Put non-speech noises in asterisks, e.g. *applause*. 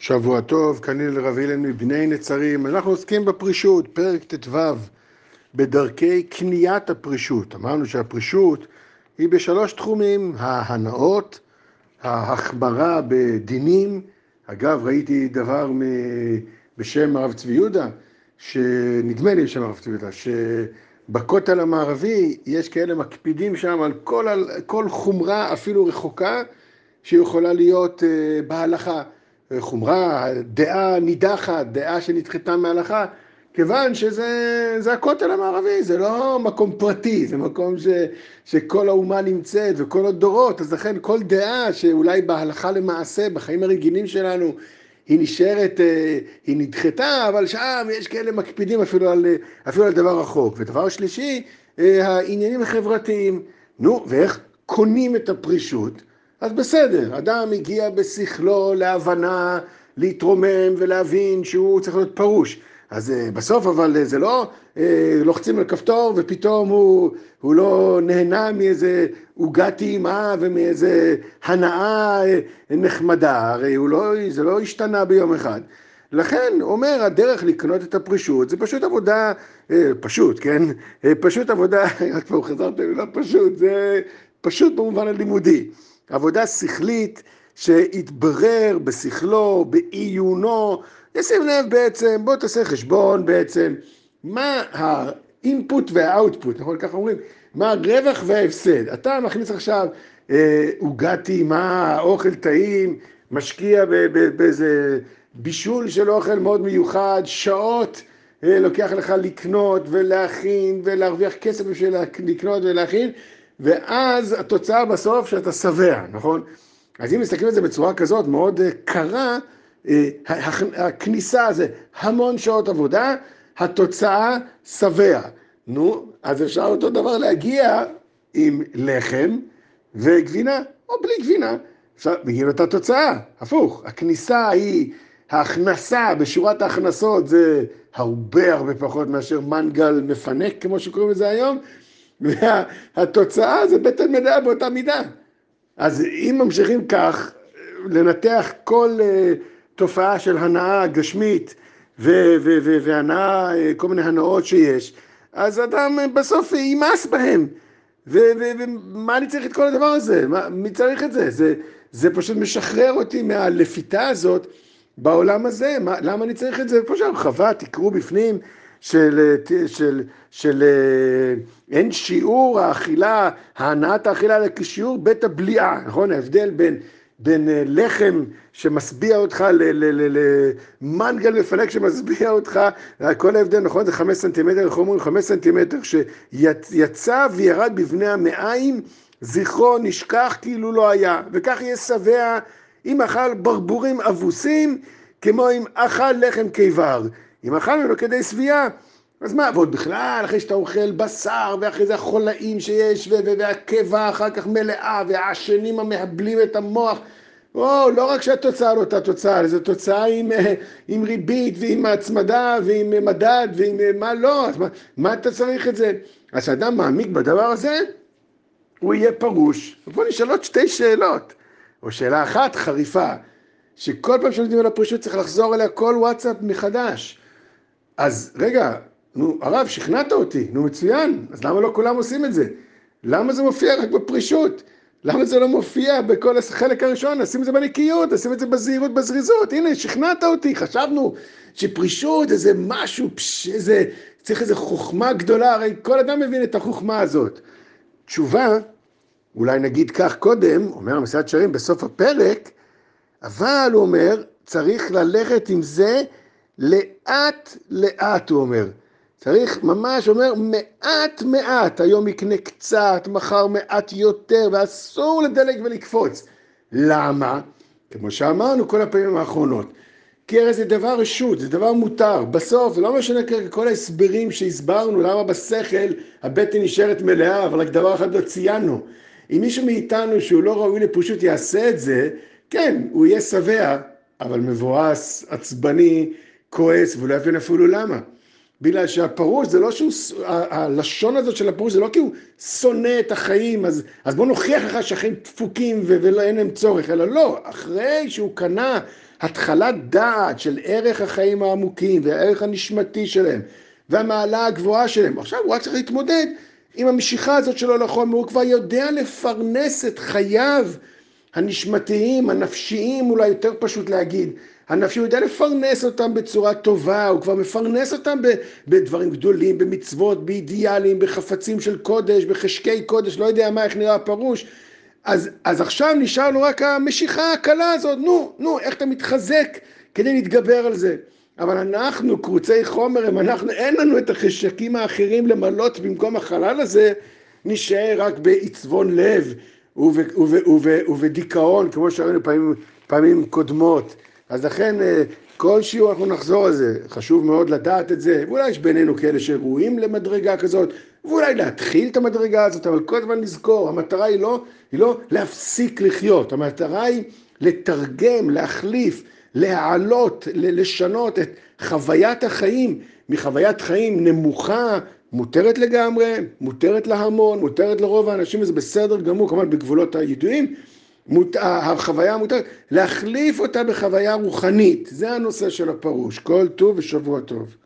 שבוע טוב, כניל רב אילן מבני נצרים. אנחנו עוסקים בפרישות, פרק ט"ו, בדרכי קניית הפרישות. אמרנו שהפרישות היא בשלוש תחומים, ההנאות, ההחמרה בדינים. אגב, ראיתי דבר מ... בשם הרב צבי יהודה, שנדמה לי בשם הרב צבי יהודה, שבכותל המערבי יש כאלה מקפידים שם על כל, על כל חומרה אפילו רחוקה שיכולה להיות uh, בהלכה. חומרה, דעה נידחת, דעה שנדחתה מהלכה, כיוון שזה הכותל המערבי, זה לא מקום פרטי, זה מקום ש, שכל האומה נמצאת וכל הדורות, אז לכן כל דעה שאולי בהלכה למעשה, בחיים הרגילים שלנו, היא נשארת, אה, היא נדחתה, אבל שם יש כאלה מקפידים אפילו על, אפילו על דבר רחוק. ודבר שלישי, אה, העניינים החברתיים. נו, ואיך קונים את הפרישות? אז בסדר, אדם הגיע בשכלו להבנה, להתרומם ולהבין שהוא צריך להיות פרוש. אז uh, בסוף אבל uh, זה לא uh, לוחצים על כפתור ופתאום הוא, הוא לא נהנה מאיזה עוגת טעימה ומאיזה הנאה נחמדה, הרי לא, זה לא השתנה ביום אחד. לכן, אומר, הדרך לקנות את הפרישות זה פשוט עבודה, פשוט, כן? פשוט עבודה, *laughs* רק פה חזרתם למילה פשוט, זה פשוט במובן הלימודי. עבודה שכלית שהתברר בשכלו, בעיונו, ישים לב בעצם, בוא תעשה חשבון בעצם, מה האינפוט והאוטפוט, נכון? ככה אומרים, מה הרווח וההפסד. אתה מכניס עכשיו עוגת אה, טעימה, אוכל טעים, משקיע באיזה בישול של אוכל מאוד מיוחד, שעות אה, לוקח לך לקנות ולהכין ולהרוויח כסף בשביל לקנות ולהכין, ואז התוצאה בסוף שאתה שבע, נכון? אז אם מסתכלים על זה בצורה כזאת מאוד אה, קרה, אה, הכניסה זה המון שעות עבודה, התוצאה שבע. נו, אז אפשר אותו דבר להגיע עם לחם וגבינה, או בלי גבינה. אפשר, בגין אותה תוצאה, הפוך. הכניסה היא, ההכנסה בשורת ההכנסות זה הרבה הרבה פחות מאשר מנגל מפנק, כמו שקוראים לזה היום, והתוצאה זה בטן מלאה באותה מידה. אז אם ממשיכים כך, לנתח כל uh, תופעה של הנאה גשמית והנאה, uh, כל מיני הנאות שיש, אז אדם uh, בסוף יימס בהם. ומה אני צריך את כל הדבר הזה? מה, מי צריך את זה? זה? זה פשוט משחרר אותי מהלפיתה הזאת בעולם הזה. מה, למה אני צריך את זה? פה שהרחבה, תקראו בפנים. של, של, של אין שיעור האכילה, הנעת האכילה כשיעור בית הבליעה, נכון? ההבדל בין, בין לחם שמשביע אותך למנגל מפנק שמשביע אותך, כל ההבדל, נכון? זה חמש סנטימטר, איך אומרים? חמש סנטימטר שיצא וירד בבני המעיים, זכרו נשכח כאילו לא היה, וכך יהיה שבע אם אכל ברבורים אבוסים, כמו אם אכל לחם קיבר. אם אכלנו לו כדי שביעה, אז מה, ועוד בכלל, אחרי שאתה אוכל בשר, ואחרי זה החולאים שיש, והקיבה אחר כך מלאה, והעשנים המהבלים את המוח, או, לא רק שהתוצאה לא אותה תוצאה, זו תוצאה עם, עם ריבית, ועם הצמדה, ועם מדד, ועם מה לא, אז מה, מה אתה צריך את זה? אז כשאדם מעמיק בדבר הזה, הוא יהיה פרוש. בוא נשאל עוד שתי שאלות, או שאלה אחת חריפה, שכל פעם שלומדים על הפרישות צריך לחזור אליה כל וואטסאפ מחדש. אז רגע, נו, הרב, שכנעת אותי, נו מצוין, אז למה לא כולם עושים את זה? למה זה מופיע רק בפרישות? למה זה לא מופיע בכל החלק הראשון? נשים את זה בנקיות, נשים את זה בזהירות, בזריזות. הנה, שכנעת אותי, חשבנו שפרישות זה משהו, פש, איזה, צריך איזו חוכמה גדולה, הרי כל אדם מבין את החוכמה הזאת. תשובה, אולי נגיד כך קודם, אומר המסעד שרים בסוף הפרק, אבל הוא אומר, צריך ללכת עם זה לאט לאט, הוא אומר. צריך ממש, אומר, מעט מעט, היום יקנה קצת, מחר מעט יותר, ואסור לדלג ולקפוץ. למה? כמו שאמרנו כל הפעמים האחרונות. כי הרי זה דבר רשות, זה דבר מותר. בסוף, לא משנה כרגע כל ההסברים שהסברנו, למה בשכל הבטן נשארת מלאה, אבל רק דבר אחד לא ציינו. אם מישהו מאיתנו שהוא לא ראוי לפשוט יעשה את זה, כן, הוא יהיה שבע, אבל מבואס, עצבני, כועס, ולא יבין אפילו למה. בגלל שהפרוש זה לא שהוא, הלשון הזאת של הפרוש זה לא כי הוא שונא את החיים, אז, אז בוא נוכיח לך שהחיים דפוקים ואין להם צורך, אלא לא, אחרי שהוא קנה התחלת דעת של ערך החיים העמוקים והערך הנשמתי שלהם והמעלה הגבוהה שלהם. עכשיו הוא רק צריך להתמודד עם המשיכה הזאת שלו לחומר, הוא כבר יודע לפרנס את חייו הנשמתיים, הנפשיים, אולי יותר פשוט להגיד. הנפשי, הוא יודע לפרנס אותם בצורה טובה, הוא כבר מפרנס אותם בדברים גדולים, במצוות, באידיאלים, בחפצים של קודש, בחשקי קודש, לא יודע מה, איך נראה הפירוש. אז, אז עכשיו נשאר לו רק המשיכה הקלה הזאת, נו, נו, איך אתה מתחזק כדי להתגבר על זה. אבל אנחנו, קרוצי חומר, אם אנחנו, אין לנו את החשקים האחרים למלות במקום החלל הזה, נשאר רק בעצבון לב ובדיכאון, כמו שראינו פעמים, פעמים קודמות. אז לכן אה, כל שיעור אנחנו נחזור על זה, חשוב מאוד לדעת את זה, ואולי יש בינינו כאלה שראויים למדרגה כזאת, ואולי להתחיל את המדרגה הזאת, אבל כל הזמן לזכור, המטרה היא לא, היא לא להפסיק לחיות, המטרה היא לתרגם, להחליף, להעלות, לשנות את חוויית החיים. מחוויית חיים נמוכה, מותרת לגמרי, מותרת להמון, מותרת לרוב האנשים, וזה בסדר גמור, כמובן בגבולות הידועים, מות... החוויה המותרת, להחליף אותה בחוויה רוחנית, זה הנושא של הפרוש, כל טוב ושבוע טוב.